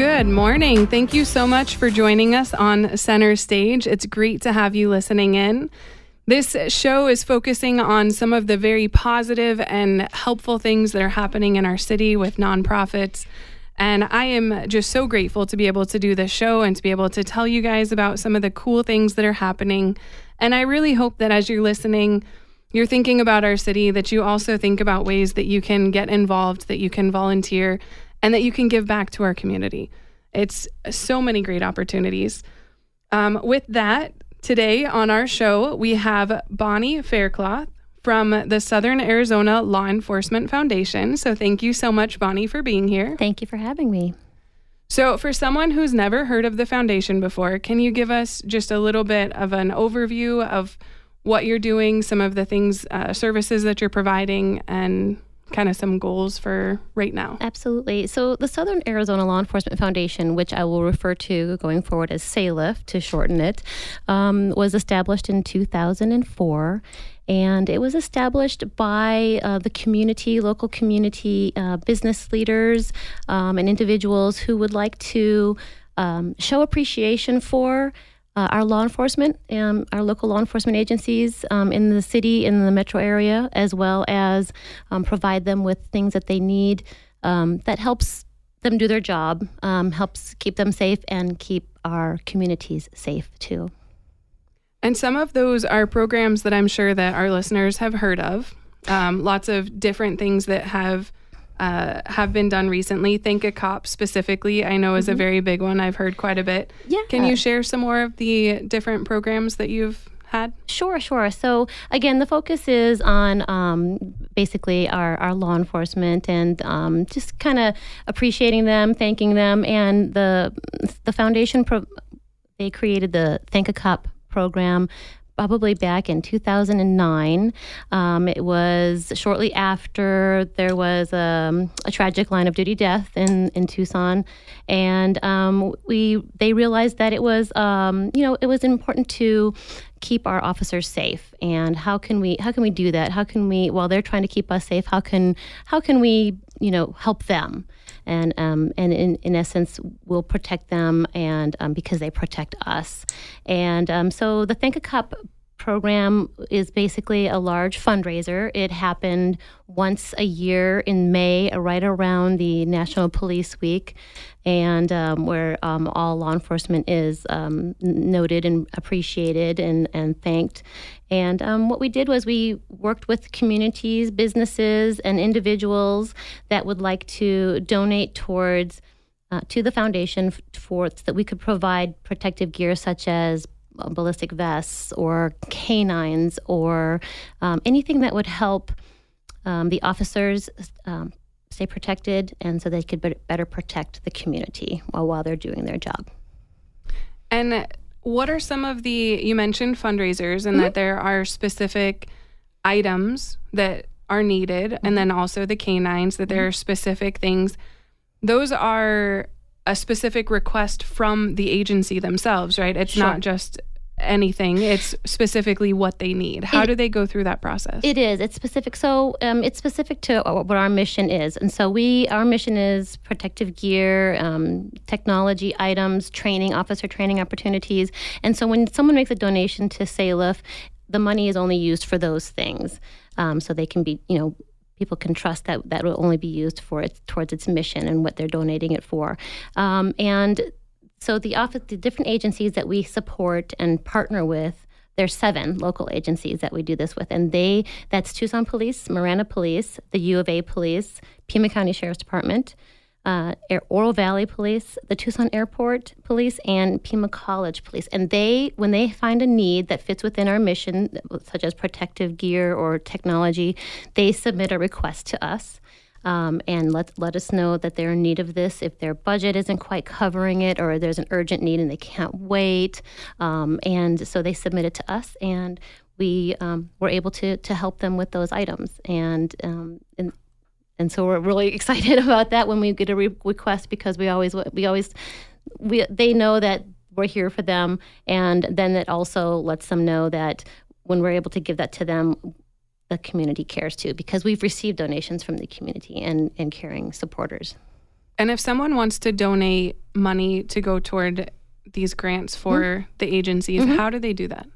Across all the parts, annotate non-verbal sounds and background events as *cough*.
Good morning. Thank you so much for joining us on Center Stage. It's great to have you listening in. This show is focusing on some of the very positive and helpful things that are happening in our city with nonprofits. And I am just so grateful to be able to do this show and to be able to tell you guys about some of the cool things that are happening. And I really hope that as you're listening, you're thinking about our city, that you also think about ways that you can get involved, that you can volunteer, and that you can give back to our community. It's so many great opportunities. Um, with that, today on our show, we have Bonnie Faircloth from the Southern Arizona Law Enforcement Foundation. So thank you so much, Bonnie, for being here. Thank you for having me. So, for someone who's never heard of the foundation before, can you give us just a little bit of an overview of what you're doing, some of the things, uh, services that you're providing, and kind of some goals for right now. Absolutely. So, the Southern Arizona Law Enforcement Foundation, which I will refer to going forward as SALEF to shorten it, um, was established in 2004. And it was established by uh, the community, local community uh, business leaders, um, and individuals who would like to um, show appreciation for uh, our law enforcement, um, our local law enforcement agencies um, in the city, in the metro area, as well as um, provide them with things that they need um, that helps them do their job, um, helps keep them safe, and keep our communities safe too. And some of those are programs that I'm sure that our listeners have heard of. Lots of different things that have uh, have been done recently. Thank a Cop specifically, I know is mm-hmm. a very big one. I've heard quite a bit. Yeah. Can you share some more of the different programs that you've had? Sure, sure. So again, the focus is on um, basically our, our law enforcement and um, just kind of appreciating them, thanking them, and the the foundation. Pro- they created the Thank a Cop program probably back in 2009. Um, it was shortly after there was um, a tragic line of duty death in, in Tucson, and um, we they realized that it was um, you know it was important to keep our officers safe and how can we how can we do that how can we while they're trying to keep us safe how can how can we you know help them and um, and in, in essence we'll protect them and um, because they protect us and um, so the thank a cop program is basically a large fundraiser. It happened once a year in May, right around the National Police Week, and um, where um, all law enforcement is um, noted and appreciated and, and thanked. And um, what we did was we worked with communities, businesses, and individuals that would like to donate towards. Uh, to the foundation for so that we could provide protective gear such as ballistic vests or canines or um, anything that would help um, the officers um, stay protected and so they could better protect the community while, while they're doing their job. And what are some of the, you mentioned fundraisers and mm-hmm. that there are specific items that are needed, mm-hmm. and then also the canines, that there are mm-hmm. specific things. Those are a specific request from the agency themselves, right? It's sure. not just anything. It's specifically what they need. How it, do they go through that process? It is. It's specific. So um, it's specific to what our mission is, and so we our mission is protective gear, um, technology items, training, officer training opportunities. And so when someone makes a donation to SALEF, the money is only used for those things, um, so they can be you know people can trust that that will only be used for it towards its mission and what they're donating it for. Um, and so the office, the different agencies that we support and partner with, there's seven local agencies that we do this with, and they that's Tucson Police, Marana Police, the U of A Police, Pima County Sheriff's Department, uh, Oro Valley Police, the Tucson Airport Police, and Pima College Police. And they, when they find a need that fits within our mission, such as protective gear or technology, they submit a request to us um, and let let us know that they're in need of this if their budget isn't quite covering it or there's an urgent need and they can't wait. Um, and so they submit it to us, and we um, were able to to help them with those items. And um, and and so we're really *laughs* excited about that when we get a re- request because we always we always we they know that we're here for them, and then it also lets them know that when we're able to give that to them the community cares too, because we've received donations from the community and, and caring supporters. And if someone wants to donate money to go toward these grants for mm-hmm. the agencies, mm-hmm. how do they do that?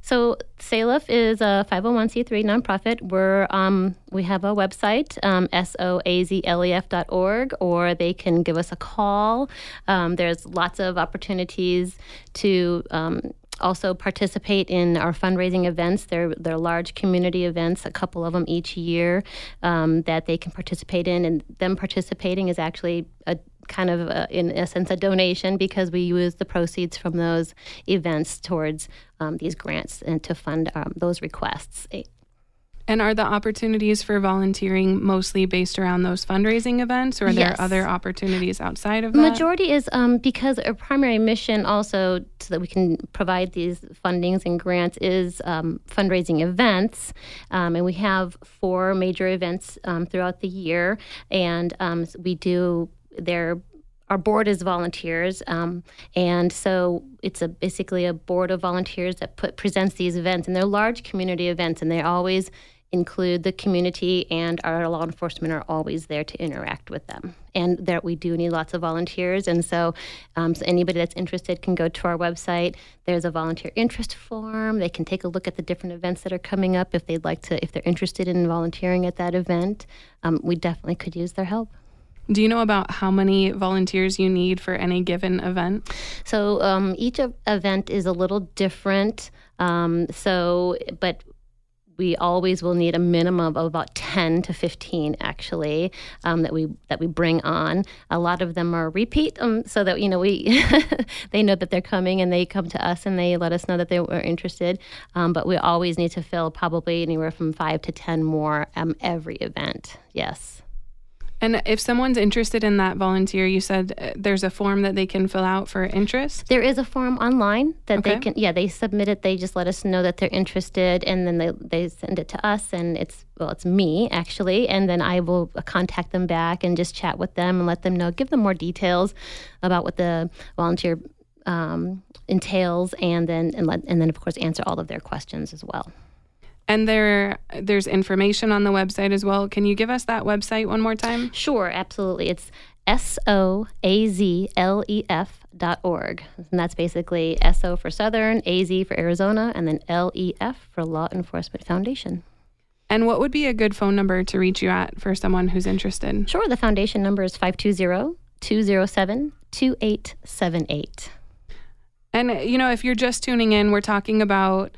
So SALEF is a 501c3 nonprofit. We're um, we have a website, um, soazlef.org, or they can give us a call. Um, there's lots of opportunities to um, also participate in our fundraising events. They're, they're large community events, a couple of them each year um, that they can participate in. And them participating is actually a kind of, a, in a sense, a donation because we use the proceeds from those events towards um, these grants and to fund um, those requests. And are the opportunities for volunteering mostly based around those fundraising events, or are there yes. other opportunities outside of that? Majority is um, because our primary mission, also so that we can provide these fundings and grants, is um, fundraising events, um, and we have four major events um, throughout the year, and um, we do their our board is volunteers, um, and so it's a basically a board of volunteers that put presents these events, and they're large community events, and they always include the community, and our law enforcement are always there to interact with them. And that we do need lots of volunteers, and so, um, so anybody that's interested can go to our website. There's a volunteer interest form. They can take a look at the different events that are coming up if they'd like to, if they're interested in volunteering at that event. Um, we definitely could use their help. Do you know about how many volunteers you need for any given event? So um, each event is a little different. Um, so, but we always will need a minimum of about 10 to 15 actually um, that we that we bring on a lot of them are repeat um, so that you know we *laughs* they know that they're coming and they come to us and they let us know that they were interested um, but we always need to fill probably anywhere from five to 10 more um, every event yes and if someone's interested in that volunteer, you said uh, there's a form that they can fill out for interest? There is a form online that okay. they can, yeah, they submit it. They just let us know that they're interested and then they, they send it to us. And it's, well, it's me actually. And then I will contact them back and just chat with them and let them know, give them more details about what the volunteer um, entails and then, and, let, and then, of course, answer all of their questions as well. And there there's information on the website as well. Can you give us that website one more time? Sure, absolutely. It's S O A Z L E F dot org. And that's basically S O for Southern, A Z for Arizona, and then L E F for Law Enforcement Foundation. And what would be a good phone number to reach you at for someone who's interested? Sure. The foundation number is 520 207 2878. And, you know, if you're just tuning in, we're talking about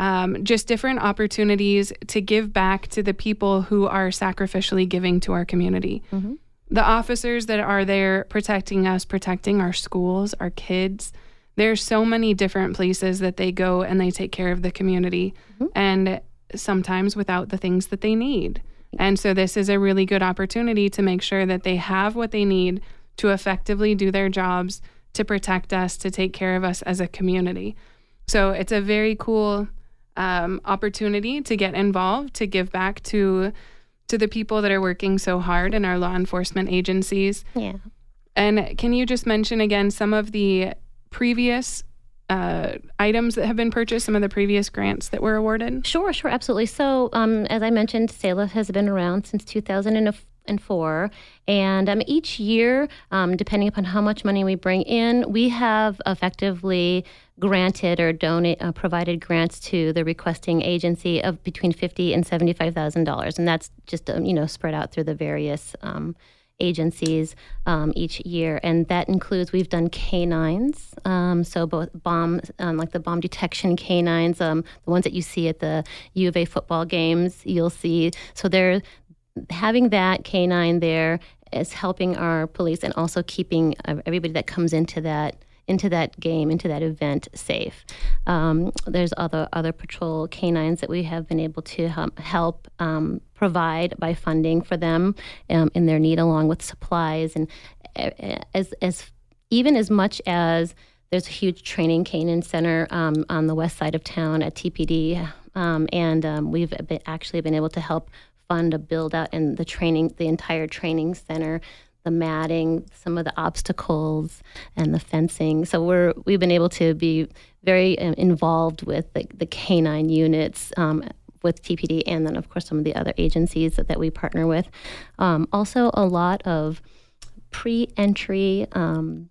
um, just different opportunities to give back to the people who are sacrificially giving to our community. Mm-hmm. The officers that are there protecting us, protecting our schools, our kids. There's so many different places that they go and they take care of the community, mm-hmm. and sometimes without the things that they need. And so, this is a really good opportunity to make sure that they have what they need to effectively do their jobs, to protect us, to take care of us as a community. So, it's a very cool um, opportunity to get involved, to give back to to the people that are working so hard in our law enforcement agencies. Yeah. And can you just mention again some of the previous uh, items that have been purchased, some of the previous grants that were awarded? Sure, sure, absolutely. So, um, as I mentioned, SALEF has been around since 2004. And um, each year, um, depending upon how much money we bring in, we have effectively granted or donate uh, provided grants to the requesting agency of between fifty and seventy five thousand dollars, and that's just um, you know spread out through the various um, agencies um, each year, and that includes we've done canines, um, so both bomb um, like the bomb detection canines, um, the ones that you see at the U of A football games, you'll see. So they're having that canine there is helping our police and also keeping everybody that comes into that into that game, into that event safe. Um, there's other other patrol canines that we have been able to help um, provide by funding for them um, in their need, along with supplies and as as even as much as there's a huge training canine center um, on the west side of town at TPD, um, and um, we've been, actually been able to help fund a build out in the training, the entire training center the matting, some of the obstacles, and the fencing. So we're we've been able to be very um, involved with the, the canine units. Um, with TPD and then, of course, some of the other agencies that, that we partner with. Um, also, a lot of pre-entry um,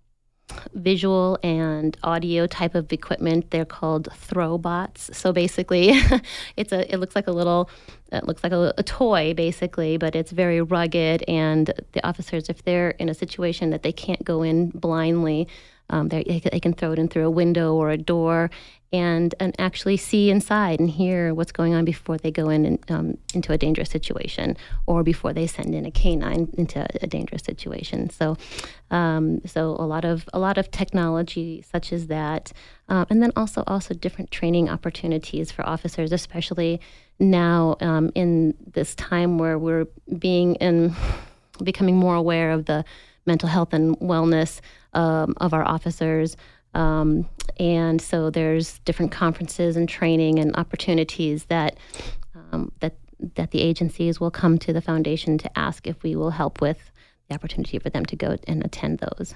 visual and audio type of equipment. They're called Throwbots. So basically, *laughs* it's a it looks like a little it looks like a, a, toy basically, but it's very rugged. And the officers, if they're in a situation that they can't go in blindly, um, they, they can throw it in through a window or a door and, and actually see inside and hear what's going on before they go in and, um, into a dangerous situation or before they send in a canine into a dangerous situation. So, um, so a lot of a lot of technology such as that, uh, and then also also different training opportunities for officers, especially now um, in this time where we're being in becoming more aware of the mental health and wellness um, of our officers. Um, and so there's different conferences and training and opportunities that um, that that the agencies will come to the foundation to ask if we will help with the opportunity for them to go and attend those.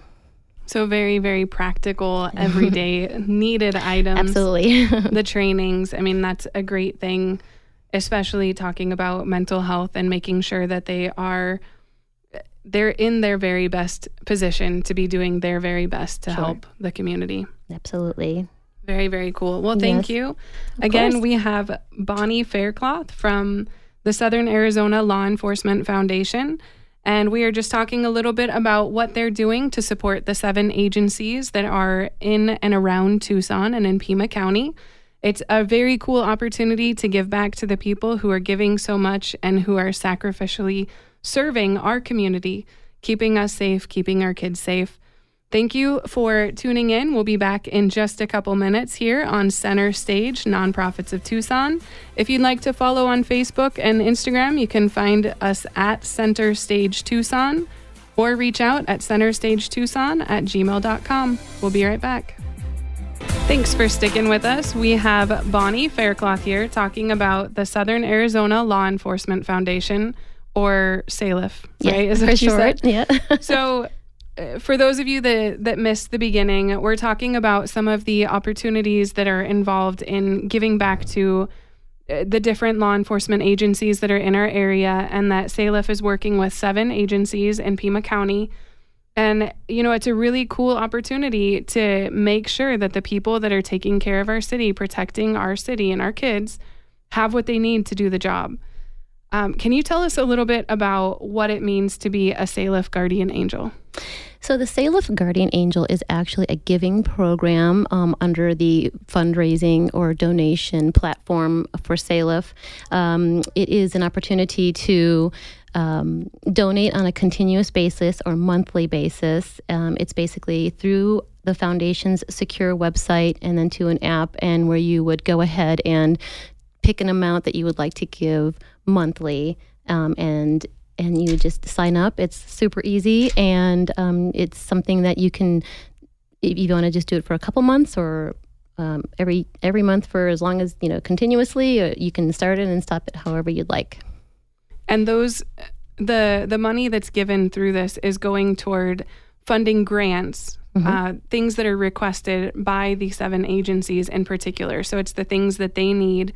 So very, very practical, everyday *laughs* needed items. Absolutely. the trainings. I mean, that's a great thing, especially talking about mental health and making sure that they are they're in their very best position to be doing their very best to sure. help the community. Absolutely. Very, very cool. Well, thank yes. you. Again, course. we have Bonnie Faircloth from the Southern Arizona Law Enforcement Foundation. And we are just talking a little bit about what they're doing to support the seven agencies that are in and around Tucson and in Pima County. It's a very cool opportunity to give back to the people who are giving so much and who are sacrificially serving our community, keeping us safe, keeping our kids safe. Thank you for tuning in. We'll be back in just a couple minutes here on Center Stage Nonprofits of Tucson. If you'd like to follow on Facebook and Instagram, you can find us at Center Stage Tucson or reach out at centerstagetucson at gmail.com. We'll be right back. Thanks for sticking with us. We have Bonnie Faircloth here talking about the Southern Arizona Law Enforcement Foundation or SALEF, right? Is for short. Yeah. *laughs* so, uh, for those of you that that missed the beginning, we're talking about some of the opportunities that are involved in giving back to uh, the different law enforcement agencies that are in our area, and that SALEF is working with seven agencies in Pima County. And, you know, it's a really cool opportunity to make sure that the people that are taking care of our city, protecting our city and our kids, have what they need to do the job. Um, can you tell us a little bit about what it means to be a SALEF Guardian Angel? So, the SALEF Guardian Angel is actually a giving program um, under the fundraising or donation platform for SALEF. Um, it is an opportunity to um, donate on a continuous basis or monthly basis. Um, it's basically through the foundation's secure website and then to an app, and where you would go ahead and pick an amount that you would like to give monthly, um, and and you just sign up. It's super easy, and um, it's something that you can, if you want to just do it for a couple months or um, every every month for as long as you know continuously, uh, you can start it and stop it however you'd like. And those, the the money that's given through this is going toward funding grants Mm-hmm. Uh, things that are requested by the seven agencies in particular. So it's the things that they need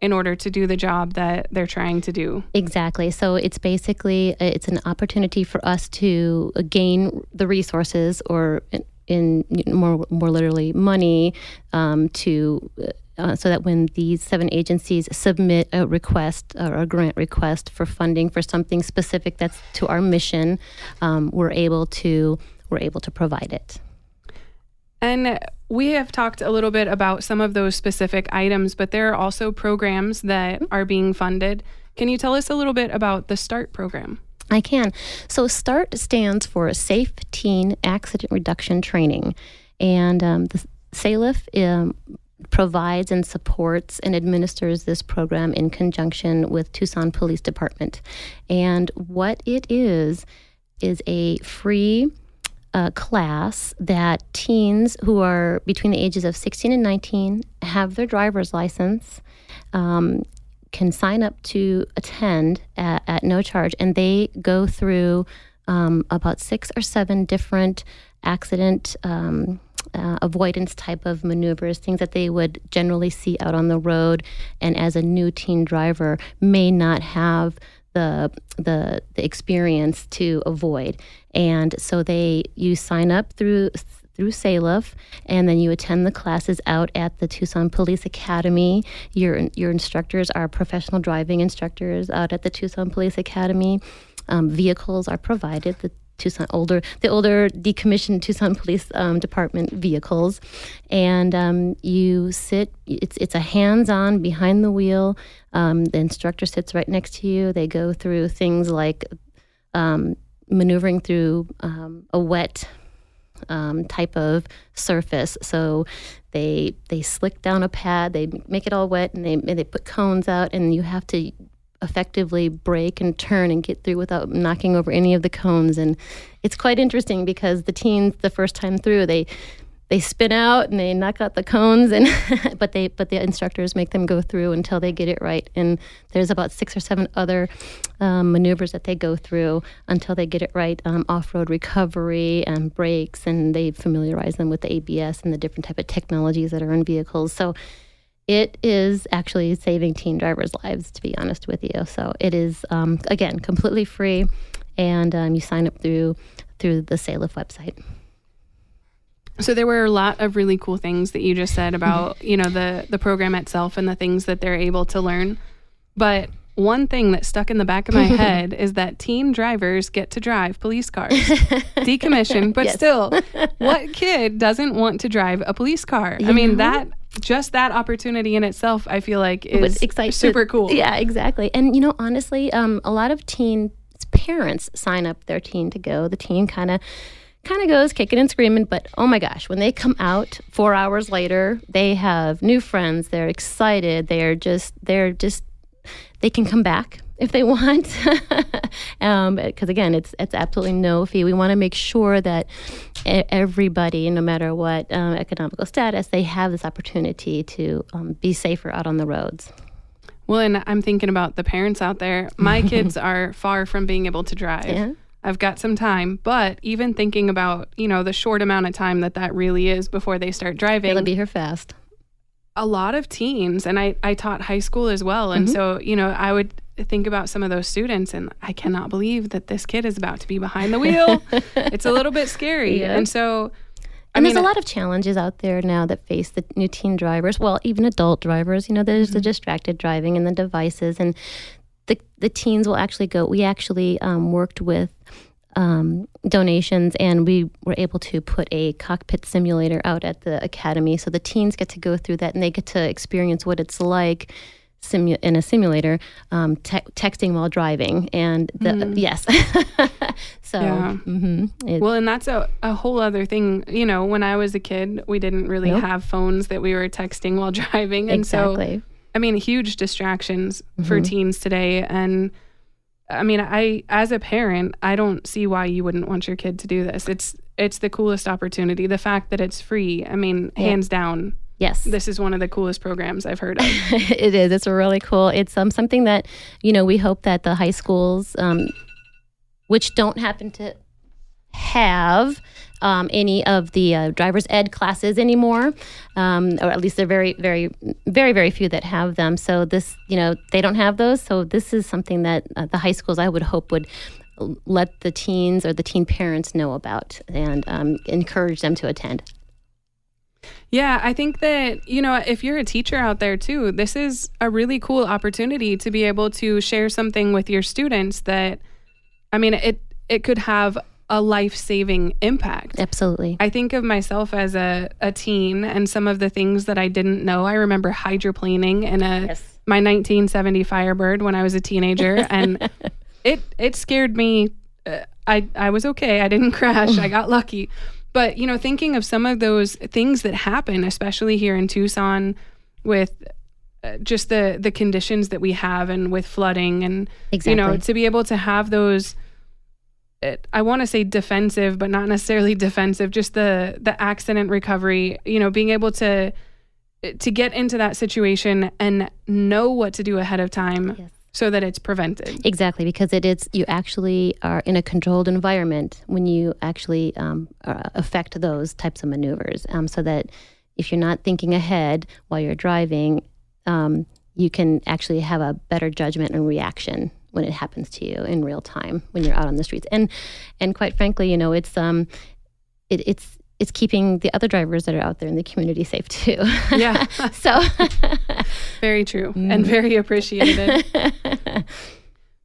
in order to do the job that they're trying to do. Exactly. So it's basically it's an opportunity for us to gain the resources or in, in more more literally money um, to uh, so that when these seven agencies submit a request or a grant request for funding for something specific that's to our mission, um, we're able to we're able to provide it. And we have talked a little bit about some of those specific items, but there are also programs that are being funded. Can you tell us a little bit about the START program? I can. So, START stands for Safe Teen Accident Reduction Training. And um, the SALEF um, provides and supports and administers this program in conjunction with Tucson Police Department. And what it is, is a free a class that teens who are between the ages of 16 and 19 have their driver's license, um, can sign up to attend at, at, no charge, and they go through um, about six or seven different accident. Um, uh, avoidance type of maneuvers, things that they would generally see out on the road, and as a new teen driver may not have the the the experience to avoid. And so they you sign up through through SALEF, and then you attend the classes out at the Tucson Police Academy. Your your instructors are professional driving instructors out at the Tucson Police Academy. Um, vehicles are provided. The Tucson older the older decommissioned Tucson Police um, Department vehicles, and um, you sit. It's it's a hands-on behind the wheel. Um, the instructor sits right next to you. They go through things like um, maneuvering through um, a wet um, type of surface. So they they slick down a pad, they make it all wet, and they and they put cones out, and you have to effectively brake and turn and get through without knocking over any of the cones. And it's quite interesting because the teens, the first time through, they they spin out and they knock out the cones and *laughs* but they but the instructors make them go through until they get it right. And there's about six or seven other um, maneuvers that they go through until they get it right um, off-road recovery and brakes. And they familiarize them with the abs and the different type of technologies that are in vehicles. So it is actually saving teen drivers lives to be honest with you so it is um, again completely free and um, you sign up through through the SALEF website so there were a lot of really cool things that you just said about, you know, the the program itself and the things that they're able to learn. But one thing that stuck in the back of my *laughs* head is that teen drivers get to drive police cars, *laughs* decommissioned, but Yes. still, *laughs* what kid doesn't want to drive a police car? I mean, that just that opportunity in itself, I feel like is Would super cool. Yeah, exactly. And you know, honestly, um, a lot of teen parents sign up their teen to go. The teen kind of kind of goes kicking and screaming, but oh my gosh, when they come out 4 hours later, they have new friends, they're excited, they're just they're just they can come back if they *laughs* want because again it's it's absolutely no fee we want to make sure that everybody no matter what um, economical status they have this opportunity to um, be safer out on the roads Well, and I'm thinking about the parents out there. My *laughs* kids are far from being able to drive. Yeah. I've got some time, but even thinking about, you know, the short amount of time that that really is before they start driving, it'll be here fast a lot of teens, and I, I taught high school as well. And so, you know, I would think about some of those students, and I cannot believe that this kid is about to be behind the wheel. *laughs* it's a little bit scary. Yeah. And so, I and mean, there's a lot of challenges out there now that face the new teen drivers. Well, even adult drivers. You know, there's Mm-hmm. the distracted driving and the devices, and the the teens will actually go. We actually um, worked with um, donations, and we were able to put a cockpit simulator out at the academy, so the teens get to go through that and they get to experience what it's like. Simu- in a simulator, um, te- texting while driving, and the yes, *laughs* so mm-hmm, it- Well, and that's a, a whole other thing. You know, when I was a kid, we didn't really Nope. have phones that we were texting while *laughs* driving. And so. I mean, huge distractions Mm-hmm. for teens today. And I mean, I, as a parent, I don't see why you wouldn't want your kid to do this. It's, it's the coolest opportunity. The fact that it's free, I mean, hands down, yes, this is one of the coolest programs I've heard of. *laughs* it is. It's really cool. It's um, something that you know we hope that the high schools, um, which don't happen to have um, any of the uh, driver's ed classes anymore, um, or at least they're very, very, very, very few that have them. So this, you know, they don't have those. So this is something that uh, the high schools, I would hope, would let the teens or the teen parents know about and um, encourage them to attend. Yeah, I think that, you know, if you're a teacher out there too, this is a really cool opportunity to be able to share something with your students that I mean, it it could have a life-saving impact. Absolutely. I think of myself as a, a teen and some of the things that I didn't know. I remember hydroplaning in a Yes. my 1970 Firebird when I was a teenager and *laughs* it it scared me. Uh, I I was okay. I didn't crash. I *laughs* got lucky. But you know, thinking of some of those things that happen, especially here in Tucson, with uh, just the the conditions that we have, and with flooding, and you know, to be able to have those. It, I want to say defensive, but not necessarily *laughs* defensive. Just the the accident recovery. You know, being able to to get into that situation and know what to do ahead of time Yes. So that it's prevented. Exactly, because it is you actually are in a controlled environment when you actually um, uh, affect those types of maneuvers. Um, so that if you're not thinking ahead while you're driving, um, you can actually have a better judgment and reaction when it happens to you in real time when you're out on the streets. And and quite frankly, you know, it's um, it, it's it's keeping the other drivers that are out there in the community safe too. Yeah. *laughs* so *laughs* very true and very appreciated. *laughs*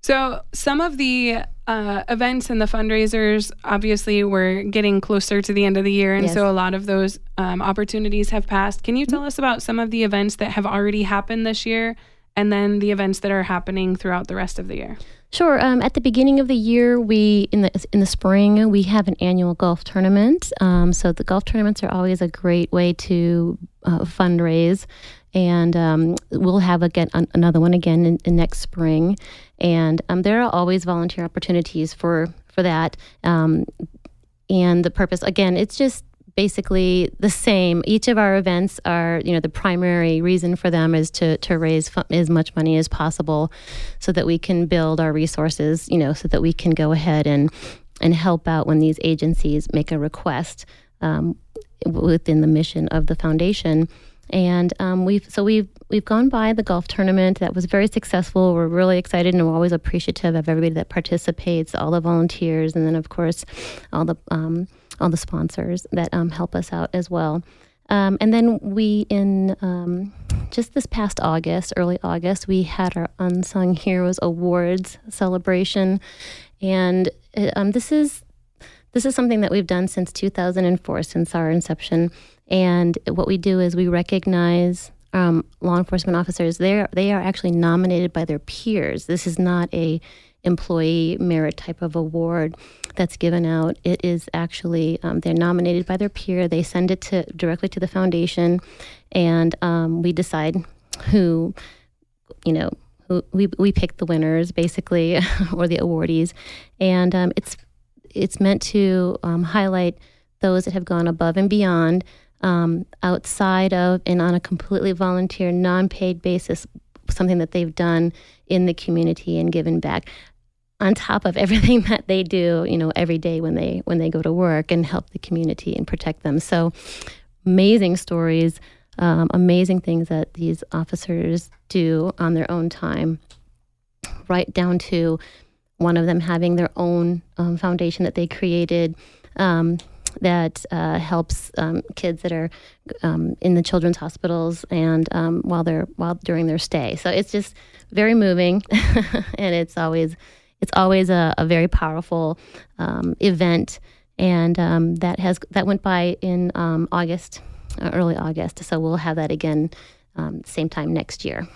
so some of the uh, events and the fundraisers, obviously, we're getting closer to the end of the year, and Yes. so a lot of those um, opportunities have passed. Can you tell us about some of the events that have already happened this year, and then the events that are happening throughout the rest of the year? Sure. Um, at the beginning of the year, we in the in the spring we have an annual golf tournament. Um, so the golf tournaments are always a great way to uh, fundraise, and um, we'll have again an, another one again in, in next spring. And um, there are always volunteer opportunities for for that. Um, and the purpose again, it's just basically the same. Each of our events are, you know, the primary reason for them is to to raise fu- as much money as possible, so that we can build our resources, you know, so that we can go ahead and and help out when these agencies make a request um, within the mission of the foundation. And um, we've so we've we've gone by the golf tournament that was very successful. We're really excited and we're always appreciative of everybody that participates, all the volunteers, and then of course all the um, all the sponsors that um, help us out as well. Um, and then we in um, just this past August, early August, we had our Unsung Heroes Awards celebration, and uh, um, this is this is something that we've done since 2004, since our inception. And what we do is we recognize um, law enforcement officers. They they are actually nominated by their peers. This is not a employee merit type of award that's given out. It is actually um, they're nominated by their peer. They send it to directly to the foundation, and um, we decide who, you know, who we we pick the winners basically *laughs* or the awardees, and um, it's it's meant to um, highlight those that have gone above and beyond um, outside of and on a completely volunteer, non-paid basis, something that they've done in the community and given back on top of everything *laughs* that they do, you know, every day when they when they go to work and help the community and protect them. So amazing stories, um, amazing things that these officers do on their own time, right down to one of them having their own um, foundation that they created. Um, that uh, helps um, kids that are um, in the children's hospitals and um, while they're while during their stay. So it's just very moving, *laughs* and it's always it's always a, a very powerful um, event. And um, that has that went by in um, August, uh, early August. So we'll have that again um, same time next year.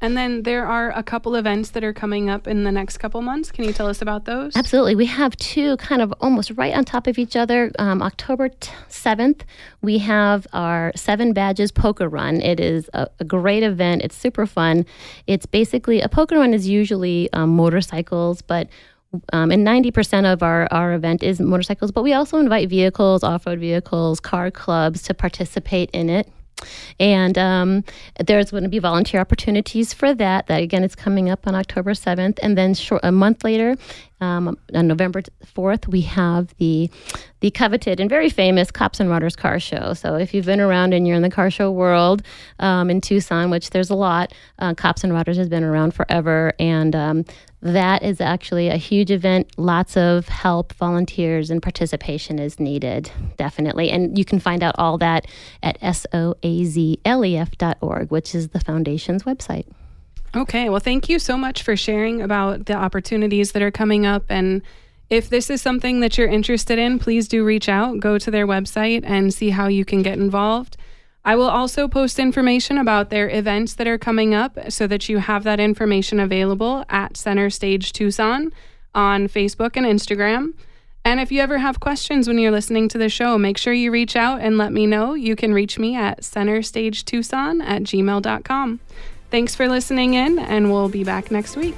And then there are a couple events that are coming up in the next couple months. Can you tell us about those? Absolutely. We have two kind of almost right on top of each other. Um, October t- 7th, we have our Seven Badges Poker Run. It is a, a great event. It's super fun. It's basically a poker run is usually um, motorcycles, but um, and 90% of our, our event is motorcycles, but we also invite vehicles, off road vehicles, car clubs to participate in it. And um, there's going to be volunteer opportunities for that. That again, it's coming up on October 7th, and then short, a month later, um, on November 4th, we have the the coveted and very famous Cops and Rodders Car Show. So if you've been around and you're in the car show world um, in Tucson, which there's a lot, uh, Cops and Rodders has been around forever, and um, that is actually a huge event. Lots of help, volunteers, and participation is needed, definitely. And you can find out all that at soazlef.org, which is the foundation's website. Okay, well, thank you so much for sharing about the opportunities that are coming up. And if this is something that you're interested in, please do reach out, go to their website, and see how you can get involved. I will also post information about their events that are coming up so that you have that information available at Center Stage Tucson on Facebook and Instagram. And if you ever have questions when you're listening to the show, make sure you reach out and let me know. You can reach me at centerstagetucson at gmail.com. Thanks for listening in, and we'll be back next week.